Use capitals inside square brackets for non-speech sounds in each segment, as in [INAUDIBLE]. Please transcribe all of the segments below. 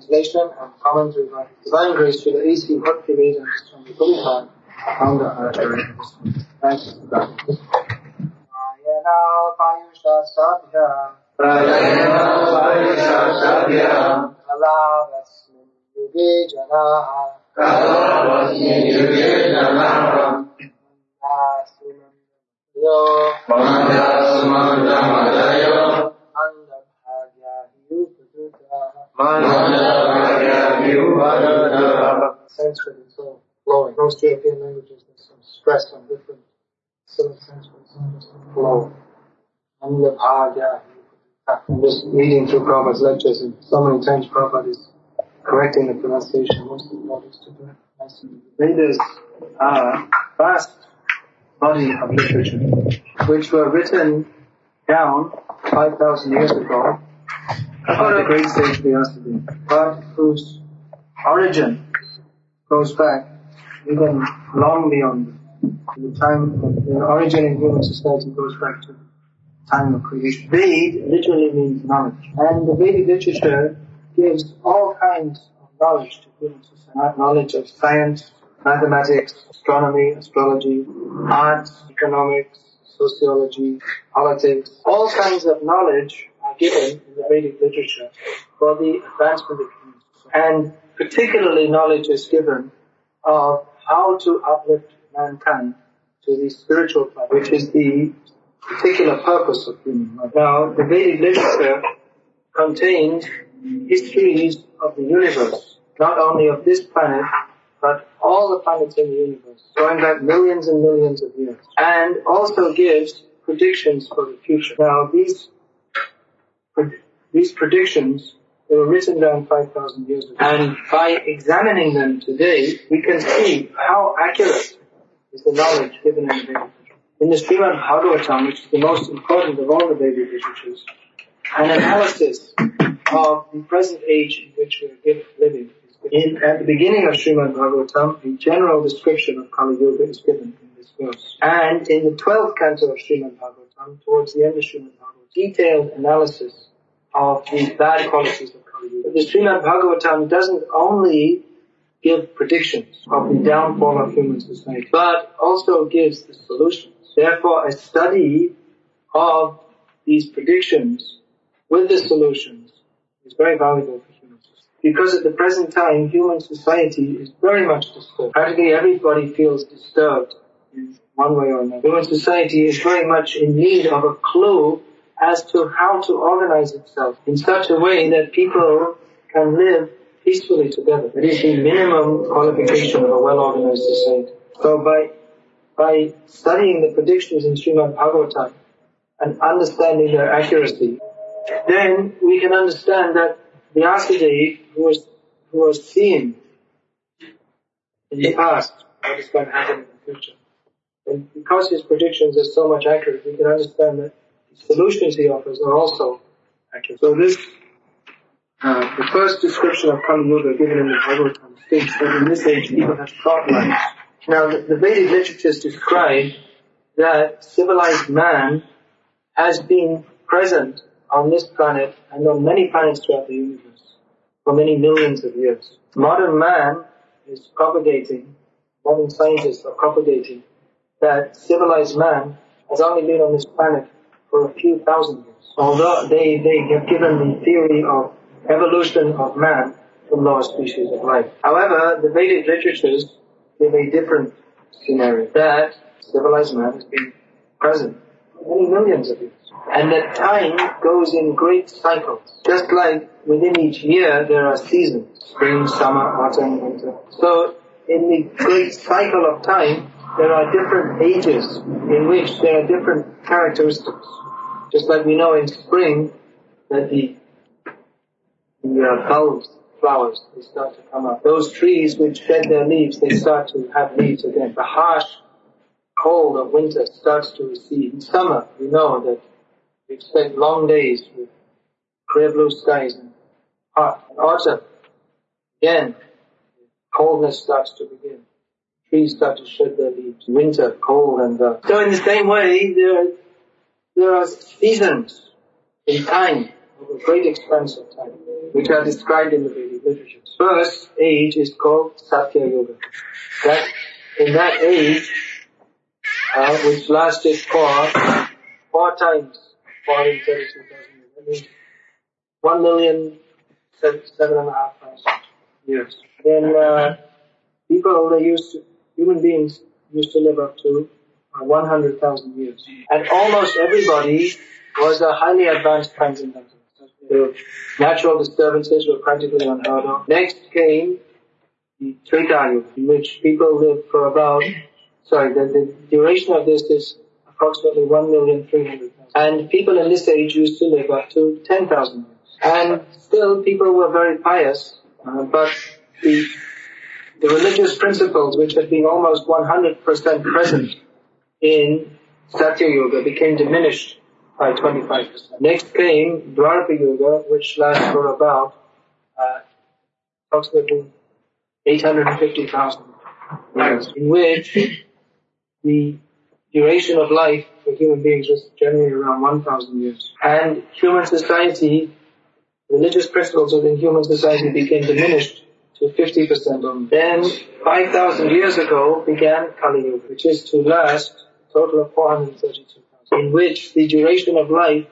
chapter 1, section 10. Translation and commentary by Divine Grace to the A.C. The Thanks to God. Sanskrit is so flowing. Most European languages there's some stress on different syllables. Sanskrit is just a flow. Andabhagya I'm just reading through Prabhupada's lectures and so many times Prabhupada is correcting the pronunciation. Most of the devotees to do it. Vedas are vast body of literature which were written down 5,000 years ago by the great sage Vyasadeva, but whose origin goes back even long beyond the time of the origin in human society goes back to time of creation. Ved literally means knowledge, and the Vedic literature gives all kinds of knowledge to human society. Knowledge of science, mathematics, astronomy, astrology, arts, economics, sociology, politics. All kinds of knowledge are given in the Vedic literature for the advancement of human society. And particularly knowledge is given of how to uplift mankind to the spiritual plane, which is the particular purpose of human life. Now, the Vedic literature contains histories of the universe, not only of this planet, but all the planets in the universe, going back millions and millions of years, and also gives predictions for the future. Now, these these predictions they were written down 5,000 years ago, and by examining them today, we can see how accurate is the knowledge given in the. In the Srimad Bhagavatam, which is the most important of all the Vedic literatures, an analysis of the present age in which we are living is given. In, at the beginning of Srimad Bhagavatam, a general description of Kali Yuga is given in this verse. And in the 12th canto of Srimad Bhagavatam, towards the end of Srimad Bhagavatam, detailed analysis of the bad qualities of Kali Yuga. The Srimad Bhagavatam doesn't only give predictions of the downfall of human society, but also gives the solutions. Therefore, a study of these predictions with the solutions is very valuable for human society. Because at the present time, human society is very much disturbed. Practically everybody feels disturbed in one way or another. Human society is very much in need of a clue as to how to organize itself in such a way that people can live peacefully together. That is the minimum qualification of a well-organized society. So by by studying the predictions in Srimad Bhagavatam and understanding their accuracy, then we can understand that Vyasadeva, who was, who was seeing in the past what is going to happen in the future, and because his predictions are so much accurate, we can understand that solutions he offers are also accurate. So this, uh, the first description of Kali Yuga given in the Bhagavatam states that in this age people have thought lives. Now, the, the Vedic literatures describe that civilized man has been present on this planet and on many planets throughout the universe for many millions of years. Modern man is propagating, modern scientists are propagating that civilized man has only been on this planet for a few thousand years. Although they, they have given the theory of evolution of man from lower species of life. However, the Vedic literatures give a different scenario that civilized man has been present for many millions of years. And that time goes in great cycles. Just like within each year there are seasons, spring, summer, autumn, winter. So in the great cycle of time, there are different ages in which there are different characteristics. Just like we know in spring that the, the uh, bulbs flowers. They start to come up. Those trees which shed their leaves, they start to have leaves again. The harsh cold of winter starts to recede. In summer, we know that we spend long days with clear blue skies and hot. In autumn, again, coldness starts to begin. Trees start to shed their leaves. Winter, cold and dark. So in the same way, there, there are seasons in time, of a great expanse of time, which are described in the Vedic literature. First age is called Satya Yuga. That, in that age, uh, which lasted for four times 432,000 years. That means one million seven and a half thousand years. Then uh, people they used to, human beings used to live up to uh, 100,000 years, and almost everybody was a highly advanced transcendental. The natural disturbances were practically unheard of. Next came the Treta Yuga, in which people lived for about, sorry, the, the duration of this is approximately 1,300,000. And people in this age used to live up to 10,000 years. And still people were very pious, uh, but the, the religious principles which had been almost 100% present in Satya Yuga became diminished by 25%. Next came Dwapara Yuga, which lasted for about uh, approximately 850,000 years, in which the duration of life for human beings was generally around 1,000 years. And human society, religious principles within human society became diminished to 50% only. Then, 5,000 years ago, began Kali Yuga, which is to last a total of 432,000, in which the duration of life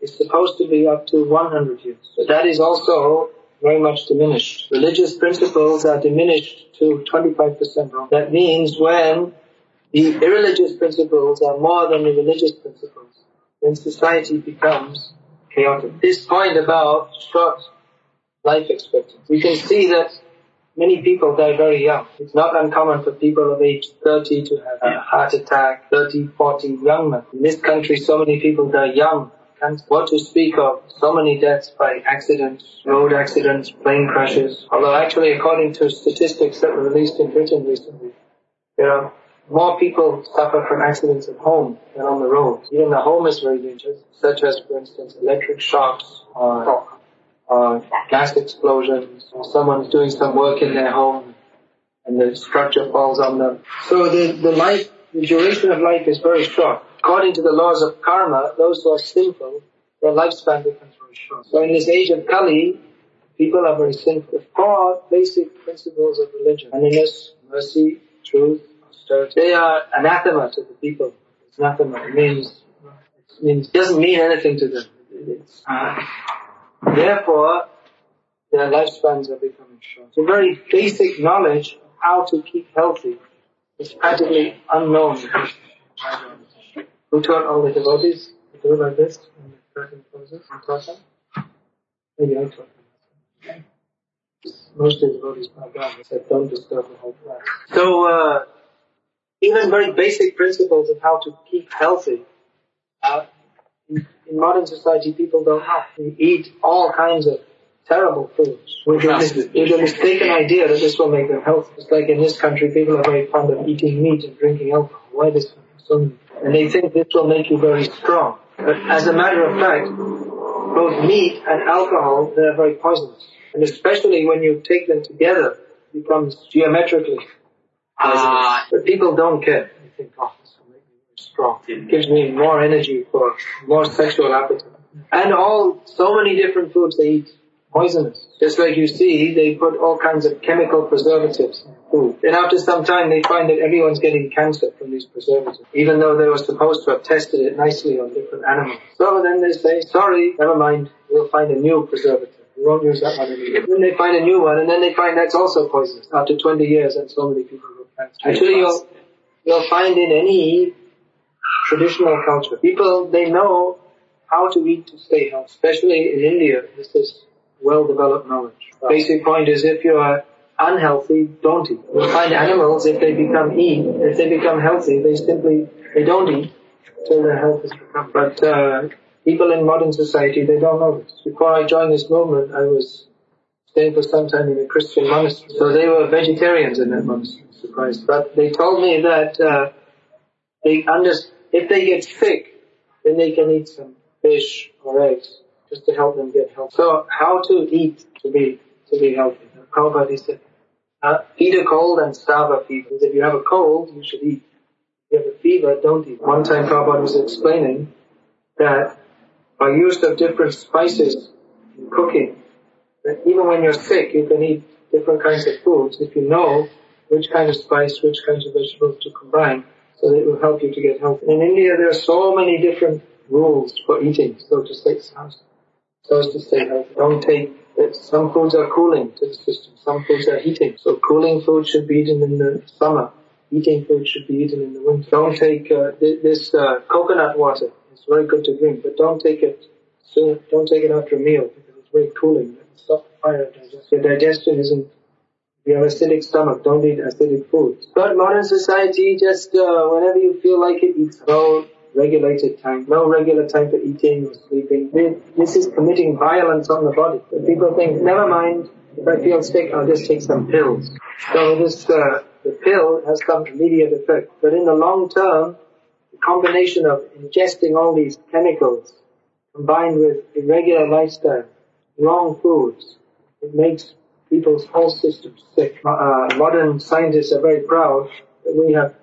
is supposed to be up to 100 years. But that is also very much diminished. Religious principles are diminished to 25% only. That means when the irreligious principles are more than the religious principles, then society becomes chaotic. This point about short life expectancy, we can see that many people die very young. It's not uncommon for people of age 30 to have a heart attack, 30, 40 young men. In this country, so many people die young. And what to speak of so many deaths by accidents, road accidents, plane crashes. Although actually according to statistics that were released in Britain recently, there are more people suffer from accidents at home than on the roads. Even the home is very dangerous, such as, for instance, electric shocks or, oh. Or gas explosions, or someone's doing some work in their home and the structure falls on them. So the, the life, the duration of life is very short. According to the laws of karma, those who are sinful, their lifespan becomes very short. So in this age of Kali, people are very sinful. Four basic principles of religion, holiness, mercy, truth, austerity, they are anathema to the people. It's anathema. It means, it means, it doesn't mean anything to them. It's, uh, therefore, their lifespans are becoming short. So very basic knowledge of how to keep healthy is practically unknown. Who taught all the devotees to do like this in the curtain closes and them? Maybe I taught them. Most of the devotees down and said, don't disturb the whole class. So, uh, even very basic principles of how to keep healthy, uh, in, in modern society people don't know. Ah, we eat all kinds of terrible foods with a, mis- with a mistaken idea that this will make them healthy. It's like in this country people are very fond of eating meat and drinking alcohol. Why this so? And they think this will make you very strong. But as a matter of fact, both meat and alcohol, they're very poisonous. And especially when you take them together, it becomes geometrically ah. poisonous. but people don't care. They think, oh, this will make me very strong. It gives me more energy for more sexual appetite. And all, so many different foods they eat poisonous. Just like you see, they put all kinds of chemical preservatives in food. And after some time, they find that everyone's getting cancer from these preservatives, even though they were supposed to have tested it nicely on different animals. So then they say, sorry, never mind, we'll find a new preservative. We won't use that one anymore. Then they find a new one, and then they find that's also poisonous after 20 years, and so many people get cancer. Actually, you'll, you'll find in any traditional culture, people, they know how to eat to stay healthy. Especially in India, this is well-developed knowledge. Basic point is if you are unhealthy, don't eat. You find animals, if they become eat, if they become healthy, they simply, they don't eat until their health is recovered. But, uh, people in modern society, they don't know this. Before I joined this movement, I was staying for some time in a Christian monastery. So they were vegetarians in that monastery, surprised. But they told me that uh, they under, if they get sick, then they can eat some fish or eggs just to help them get healthy. So how to eat to be to be healthy? Prabhupada said, uh, eat a cold and starve a fever. If you have a cold, you should eat. If you have a fever, don't eat. One time Prabhupada was explaining that by use of different spices in cooking, that even when you're sick, you can eat different kinds of foods if you know which kind of spice, which kinds of vegetables to combine, so that it will help you to get healthy. In India, there are so many different rules for eating, so to say, so as to stay healthy. Don't take some foods are cooling to the system, some foods are heating. So cooling food should be eaten in the summer, heating food should be eaten in the winter. Don't take uh, this uh, coconut water. It's very good to drink, but don't take it. Don't take it after a meal because it's very cooling. It stops the fire digestion. Your digestion isn't. You have acidic stomach, don't eat acidic food. But modern society, just uh, whenever you feel like it, eat. No regulated time, no regular time for eating or sleeping. This is committing violence on the body. But people think, never mind, if I feel sick, I'll just take some pills. So this, uh, the pill has some immediate effect. But in the long term, the combination of ingesting all these chemicals combined with irregular lifestyle, wrong foods, it makes people's whole systems. Uh, modern scientists are very proud that we have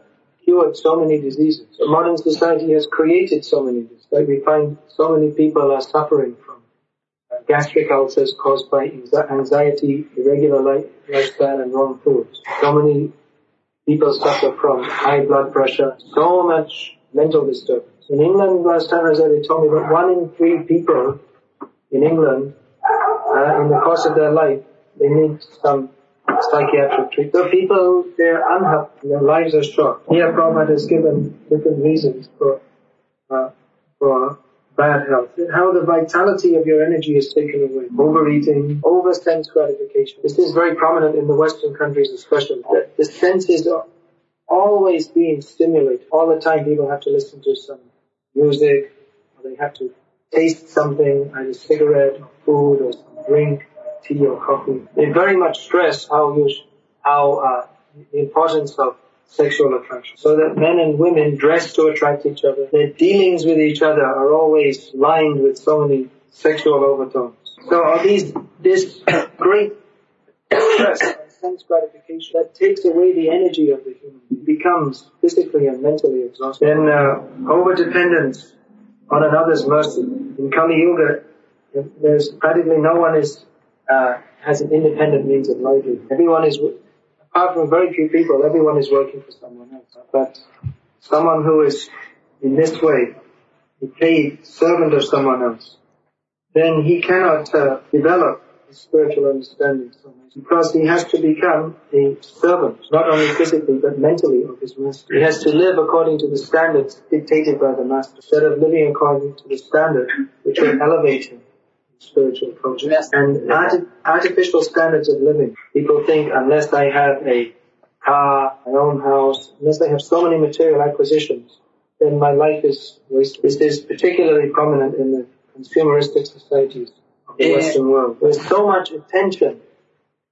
cured so many diseases. Modern society has created so many diseases. Like we find so many people are suffering from uh, gastric ulcers caused by anxiety, irregular life, lifestyle, and wrong foods. So many people suffer from high blood pressure, so much mental disturbance. In England, last time I there, they told me that one in three people in England, uh, in the course of their life, they need some psychiatric treatment. So people, they're unhappy, their lives are short. Here Prabhupada has given different reasons for, uh, for bad health. How the vitality of your energy is taken away. Overeating, over sense gratification. This is very prominent in the Western countries especially. The, the senses are always being stimulated. All the time people have to listen to some music, or they have to taste something, either cigarette or food or some drink tea or coffee. They very much stress how you, how, uh, the importance of sexual attraction. So that men and women dress to attract each other. Their dealings with each other are always lined with so many sexual overtones. So are these, this [COUGHS] great stress and sense gratification that takes away the energy of the human becomes physically and mentally exhausted. Then, uh, over-dependence on another's mercy. In Kali Yuga, there's practically no one is uh, has an independent means of livelihood. Everyone is, apart from very few people, everyone is working for someone else. But someone who is in this way, a paid servant of someone else, then he cannot uh, develop his spiritual understanding because he has to become a servant, not only physically but mentally of his master. He has to live according to the standards dictated by the master instead of living according to the standard which will elevate him spiritual projects and arti- artificial standards of living. People think unless I have a car, my own house, unless I have so many material acquisitions, then my life is wasted. This is particularly prominent in the consumeristic societies of the yeah. Western world. There's so much attention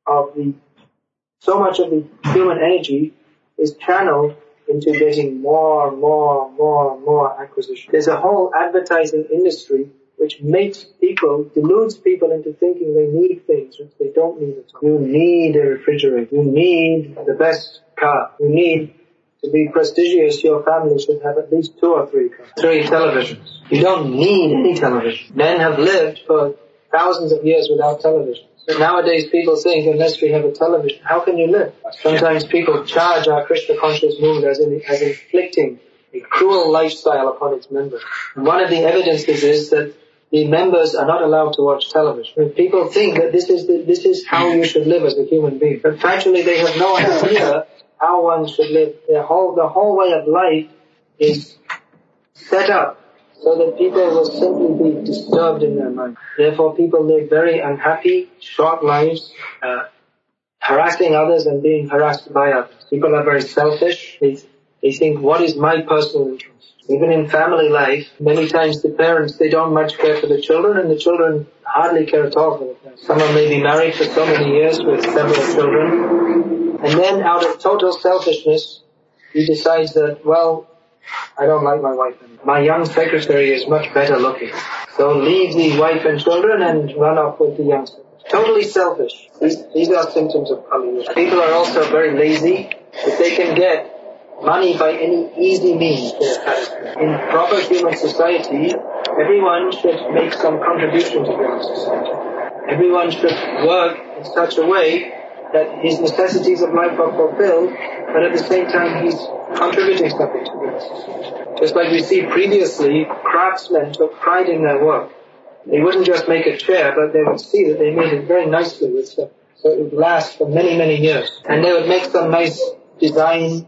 of the, so much of the human energy is channeled into getting more, more, more, more acquisition. There's a whole advertising industry which makes people, deludes people into thinking they need things which they don't need at all. You need a refrigerator. You need the best car. You need to be prestigious, your family should have at least two or three cars. Three televisions. You don't need any television. Men have lived for thousands of years without television. But nowadays people think unless we have a television, how can you live? Sometimes people charge our Krishna conscious movement as, in, as inflicting a cruel lifestyle upon its members. And one of the evidences is that the members are not allowed to watch television. people think that this is the, this is how you should live as a human being, but actually they have no idea how one should live. Their whole the whole way of life is set up so that people will simply be disturbed in their mind. Therefore, people live very unhappy, short lives, uh, harassing others and being harassed by others. People are very selfish. They They think, what is my personal interest? Even in family life, many times the parents, they don't much care for the children and the children hardly care at all for the parents. Someone may be married for so many years with several children and then out of total selfishness, he decides that, well, I don't like my wife anymore. My young secretary is much better looking. So leave the wife and children and run off with the young secretary. Totally selfish. These, these are symptoms of Kali People are also very lazy. If they can get money by any easy means. In proper human society, everyone should make some contribution to human society. Everyone should work in such a way that his necessities of life are fulfilled, but at the same time he's contributing something to human society. Just like we see previously, craftsmen took pride in their work. They wouldn't just make a chair, but they would see that they made it very nicely with stuff. So it would last for many, many years. And they would make some nice design,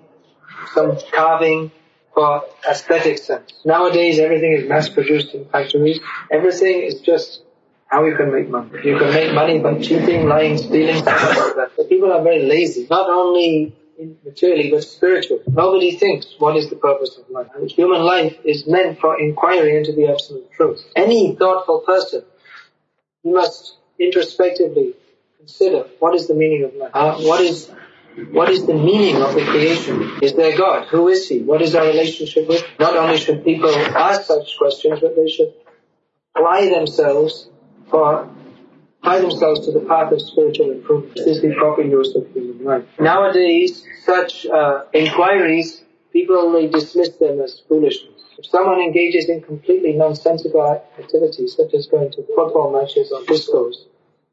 some carving for aesthetic sense. Nowadays everything is mass produced in factories. Everything is just how you can make money. You can make money by cheating, lying, stealing. But people are very lazy. Not only materially but spiritually. Nobody thinks what is the purpose of life. Human life is meant for inquiry into the absolute truth. Any thoughtful person must introspectively consider what is the meaning of life. Uh, what is what is the meaning of the creation? Is there God? Who is He? What is our relationship with? Not only should people ask such questions, but they should apply themselves for themselves to the path of spiritual improvement. This is the proper use of human life. Nowadays, such uh, inquiries, people only dismiss them as foolishness. If someone engages in completely nonsensical activities, such as going to football matches or discos,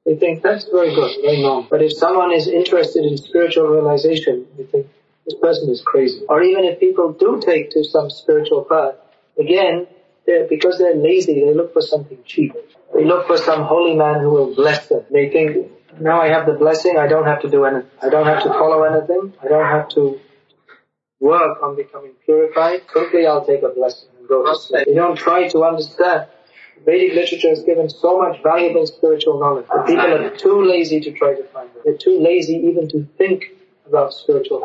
they think that's very good, very normal. But if someone is interested in spiritual realization, they think this person is crazy. Or even if people do take to some spiritual path, again, they're, because they're lazy, they look for something cheap. They look for some holy man who will bless them. They think, now I have the blessing, I don't have to do anything. I don't have to follow anything. I don't have to work on becoming purified. Quickly I'll take a blessing and go to sleep. They don't try to understand. Vedic literature has given so much valuable spiritual knowledge, but people are too lazy to try to find it. They're too lazy even to think about spiritual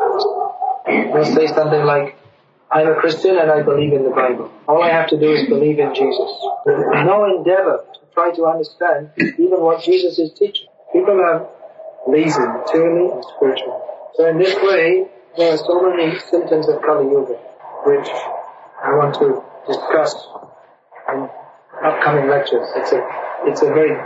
things. They'll say something like, I'm a Christian and I believe in the Bible. All I have to do is believe in Jesus. There's no endeavor to try to understand even what Jesus is teaching. People are lazy materially and spiritually. So in this way, there are so many symptoms of Kali Yuga, which I want to discuss in upcoming lectures. It's a, it's a very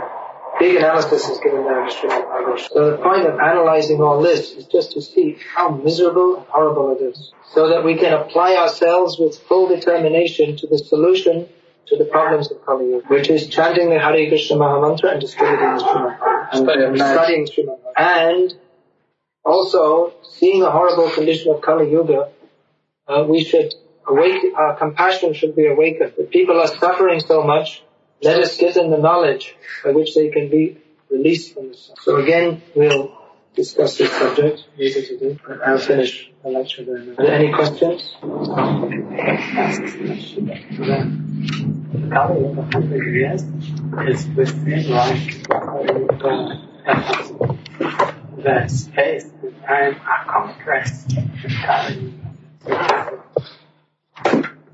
big analysis is given there in Srimad. So the point of analyzing all this is just to see how miserable and horrible it is. So that we can apply ourselves with full determination to the solution to the problems of Kali Yuga, which is chanting the Hare Krishna Mahamantra and distributing the Srimad and studying Srimad And also, seeing the horrible condition of Kali Yuga, uh, we should awake, our compassion should be awakened. If people are suffering so much, let us give them the knowledge by which they can be released from suffering. So again, we'll discuss this subject later today. I'll finish the lecture there. Are there any questions? Is within like uh, the space, the time are compressed.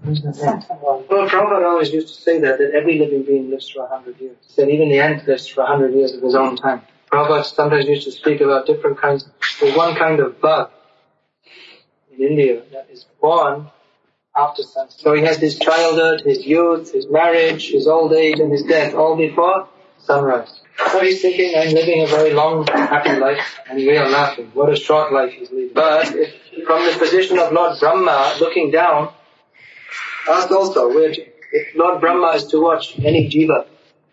Well, Prabhupada always used to say that, that every living being lives for a hundred years. Said even the ant lives for a hundred years of his own time. Prabhupada sometimes used to speak about different kinds, there's one kind of bug in India that is born after sunset. So he has his childhood, his youth, his marriage, his old age, and his death all before sunrise. So he's thinking, I'm living a very long, happy life, and we are laughing. What a short life he's living. But if, from the position of Lord Brahma looking down, us also, we're, if Lord Brahma is to watch any jiva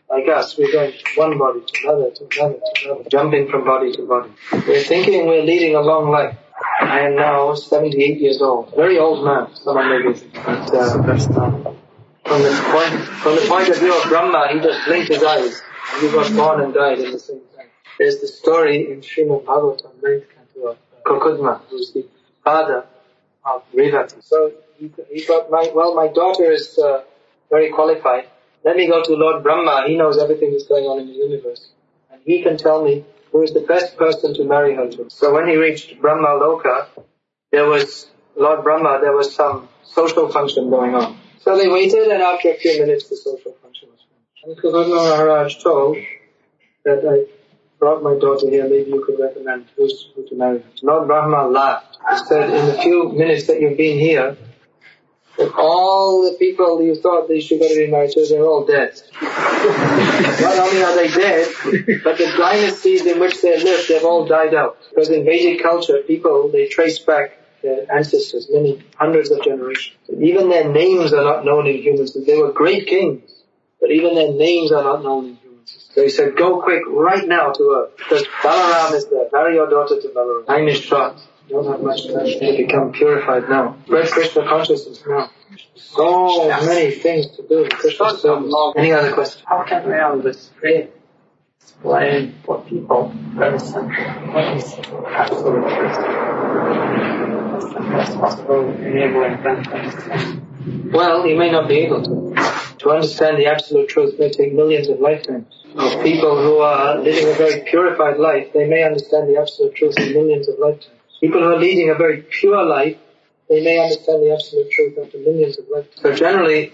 like us, we're going one body to another, to another, to another, jumping from body to body. We're thinking we're leading a long life. I am now 78 years old. Very old man, someone may be. But, uh, from the point, from the point of view of Brahma, he just blinked his eyes. And he was born and died in the same time. There's the story in Srimad Bhagavatam, 9th canto of uh, Kakudmi, who's the father of Revati. So he, thought, my, well, my daughter is uh, very qualified. Let me go to Lord Brahma. He knows everything that's going on in the universe. And he can tell me who is the best person to marry her to. So when he reached Brahma Loka, there was Lord Brahma, there was some social function going on. So they waited and after a few minutes the social function was finished. And Guru Maharaj told that I brought my daughter here, maybe you could recommend who's, who to marry her. Lord Brahma laughed. He said, in the few minutes that you've been here, that all the people you thought they should be married to, they're all dead. [LAUGHS] Not only are they dead, but the dynasties in which they lived, they've all died out. Because in Vedic culture, people, they trace back their ancestors many hundreds of generations. Even their names are not known in humans. They were great kings, but even their names are not known in humans. So he said, go quick right now to her, because Balaram is there. Marry your daughter to Balaram. Short. You don't have much time to become purified now. Spread Krishna consciousness now. So many things to do Krishna service. Any other questions? How can we on this pray explain for people very simple what is absolute truth? What's possible enabling them to understand? Well, you may not be able to. To understand the absolute truth may take millions of lifetimes. Of people who are living a very purified life, they may understand the absolute truth in millions of lifetimes. People who are leading a very pure life, they may understand the absolute truth after millions of lifetimes. So generally,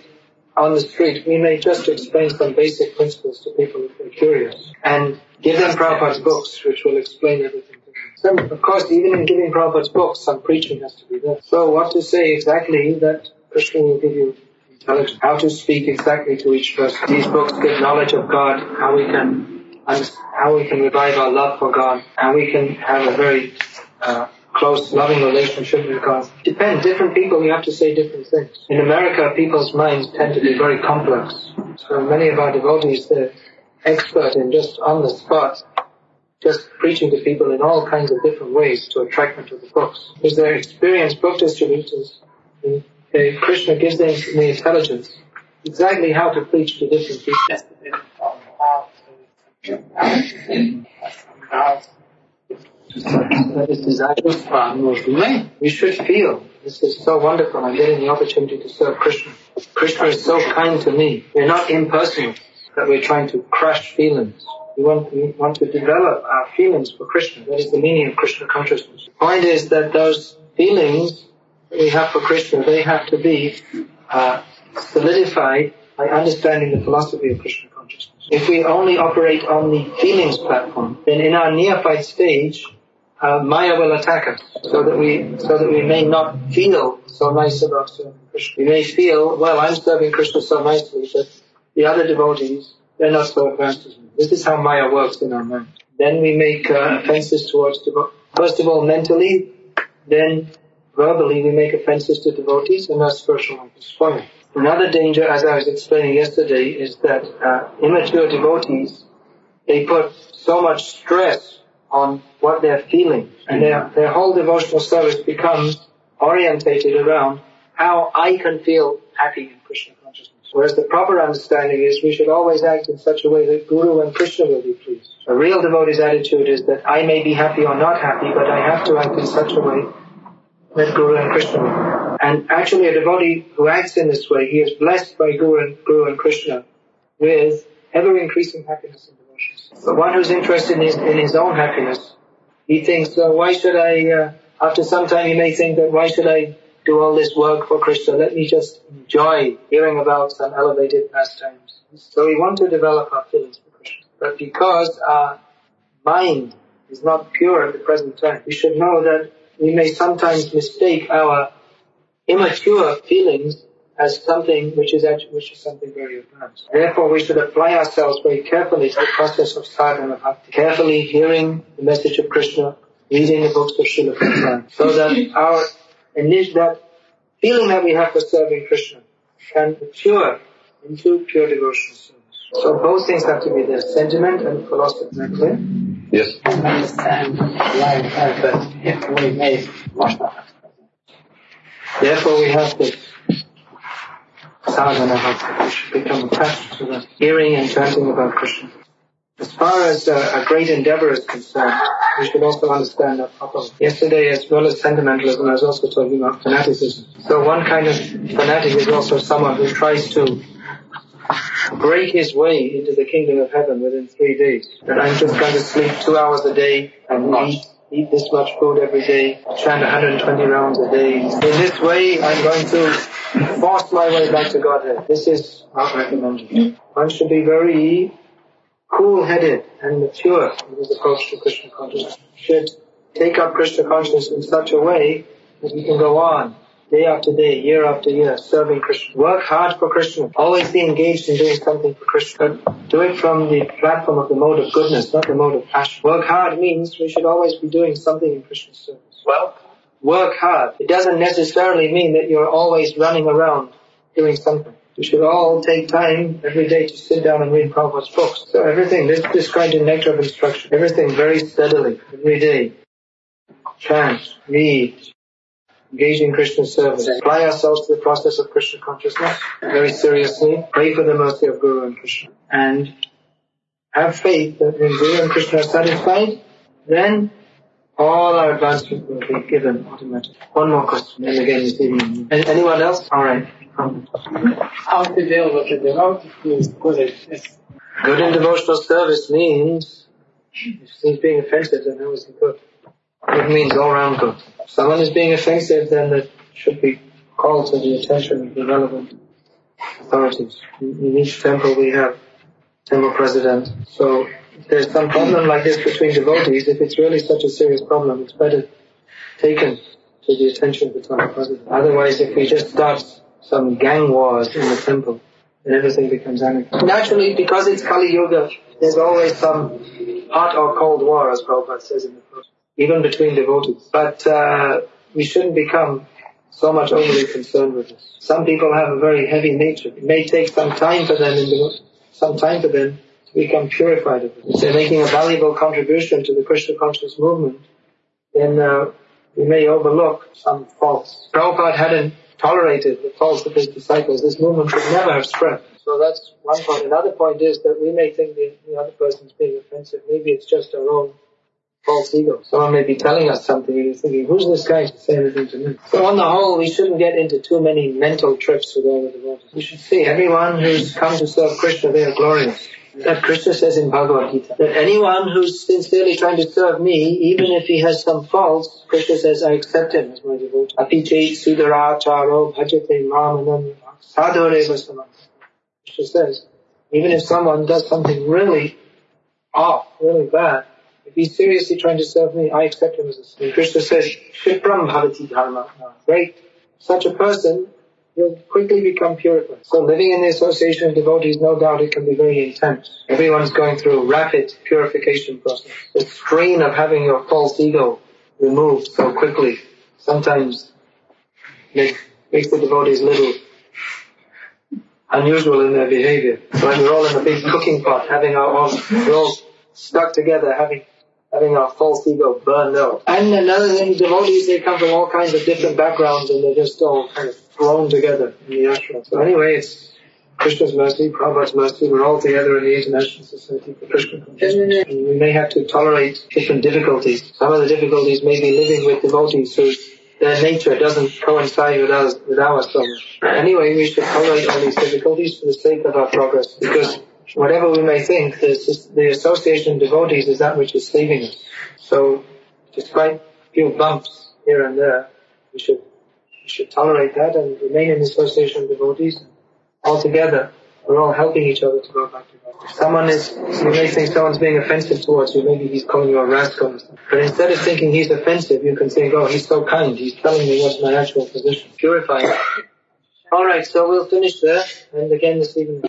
on the street, we may just explain some basic principles to people if they're curious, and give them Prabhupada's books, which will explain everything to them. Of course, even in giving Prabhupada's books, some preaching has to be there. So what to say exactly that Krishna will give you intelligence, how to speak exactly to each person. These books give knowledge of God, how we can, how we can revive our love for God, how we can have a very uh, close, loving relationship with God. Depends. Different people, you have to say different things. In America, people's minds tend to be very complex. So many of our devotees, they're expert in just on the spot, just preaching to people in all kinds of different ways to attract them to the books. Because they're experienced book distributors. They, Krishna gives them the intelligence exactly how to preach to different people. That is desire. We should feel. This is so wonderful. I'm getting the opportunity to serve Krishna. Krishna is so kind to me. We're not impersonal, that we're trying to crush feelings. We want, we want to develop our feelings for Krishna. That is the meaning of Krishna consciousness. The point is that those feelings that we have for Krishna, they have to be uh, solidified by understanding the philosophy of Krishna consciousness. If we only operate on the feelings platform, then in our neophyte stage, uh, Maya will attack us, so that we so that we may not feel so nice about serving Krishna. We may feel, well, I'm serving Krishna so nicely, but the other devotees they're not so advanced as me. This is how Maya works in our mind. Then we make uh, offenses towards devotees. First of all, mentally, then verbally we make offenses to devotees, and our spiritual life is spoiled. Another danger, as I was explaining yesterday, is that uh, immature devotees they put so much stress on what they're feeling, and their their whole devotional service becomes orientated around how I can feel happy in Krishna consciousness. Whereas the proper understanding is we should always act in such a way that Guru and Krishna will be pleased. A real devotee's attitude is that I may be happy or not happy, but I have to act in such a way that Guru and Krishna will. And actually a devotee who acts in this way, he is blessed by Guru and, Guru and Krishna with ever increasing happiness and But one who's interested in his, in his own happiness, he thinks, uh, why should I, uh, after some time he may think that why should I do all this work for Krishna? Let me just enjoy hearing about some elevated pastimes. So we want to develop our feelings for Krishna. But because our mind is not pure at the present time, we should know that we may sometimes mistake our immature feelings as something which is actually, which is something very advanced. Therefore, we should apply ourselves very carefully to the process of sadhana bhakti, carefully hearing the message of Krishna, reading the books of Srila Prabhupada, so that our initial, that feeling that we have for serving Krishna can mature into pure devotional service. So both things have to be there, sentiment and philosophy. Is that clear? Yes. understand life as that if we make Therefore, we have this sadhana become attached to the hearing and chanting about Krishna. As far as uh, a great endeavor is concerned, we should also understand that properly. Yesterday, as well as sentimentalism, I was also talking about fanaticism. So one kind of fanatic is also someone who tries to break his way into the kingdom of heaven within three days. That I'm just going to sleep two hours a day and eat, eat this much food every day, chant 120 rounds a day. In this way, I'm going to force my way back to Godhead. This is not recommended. One should be very cool-headed and mature in his approach to Krishna consciousness. Should take up Krishna consciousness in such a way that he can go on day after day, year after year, serving Krishna. Work hard for Krishna. Always be engaged in doing something for Krishna. Do it from the platform of the mode of goodness, not the mode of passion. Work hard means we should always be doing something in Krishna's service. Well, work hard. It doesn't necessarily mean that you're always running around doing something. We should all take time every day to sit down and read Prabhupada's books. So everything, this is described in Nectar of Instruction. Everything very steadily, every day. Chant, read, engage in Krishna service, apply ourselves to the process of Krishna consciousness very seriously, pray for the mercy of Guru and Krishna, and have faith that when Guru and Krishna are satisfied, then all our advancement will be given automatically. One more question, and again this evening. Anyone else? Alright. How to deal with the good Good in devotional service means, if he's being offensive, then how is he good? It means all round good. If someone is being offensive, then that should be called to the attention of the relevant authorities. In each temple we have temple president. So there's some problem like this between devotees, if it's really such a serious problem, it's better taken to the attention of the president. Otherwise, if we just start some gang wars in the temple, then everything becomes anarchy. Naturally, because it's Kali Yuga, there's always some hot or cold war, as Prabhupada says in the book, even between devotees. But uh, we shouldn't become so much overly concerned with this. Some people have a very heavy nature. It may take some time for them, in some time for them become purified of it. If they're making a valuable contribution to the Krishna conscious movement, then uh, we may overlook some faults. Prabhupada hadn't tolerated the faults of his disciples. This movement would never have spread. So that's one point. Another point is that we may think the, the other person's being offensive. Maybe it's just our own false ego. Someone may be telling us something and you're thinking, who's this guy to say anything to me? So on the whole, we shouldn't get into too many mental trips with all the devotees. We should see everyone who's come to serve Krishna, they are glorious. That Krishna says in Bhagavad Gita, that anyone who's sincerely trying to serve me, even if he has some faults, Krishna says, I accept him as my devotee. Apiche sudaracharo bhajate mamanam Krishna says, even if someone does something really off, really bad, if he's seriously trying to serve me, I accept him as a son. Krishna says, Shipram bhavati dharma. Great. Such a person will quickly become purified. So living in the association of devotees, no doubt it can be very intense. Everyone's going through a rapid purification process. The strain of having your false ego removed so quickly sometimes makes, the devotees little unusual in their behavior. So when we're all in a big cooking pot, having our own, we're all stuck together, having having our false ego burned out. And another thing, devotees, they come from all kinds of different backgrounds and they're just all kind of thrown together in the ashram. So anyway, it's Krishna's mercy, Prabhupada's mercy, we're all together in the International Society for Krishna Consciousness. And we may have to tolerate different difficulties. Some of the difficulties may be living with devotees who their nature doesn't coincide with us, with ours so. Anyway, we should tolerate all these difficulties for the sake of our progress because whatever we may think, the association of devotees is that which is saving us. So, despite a few bumps here and there, we should we should tolerate that and remain in association of devotees. Altogether, we're all helping each other to go back to God. If someone is, you may think someone's being offensive towards you, maybe he's calling you a rascal. But instead of thinking he's offensive, you can think, oh, he's so kind, he's telling me what's my actual position. Purify. Alright, so we'll finish there, and again this evening.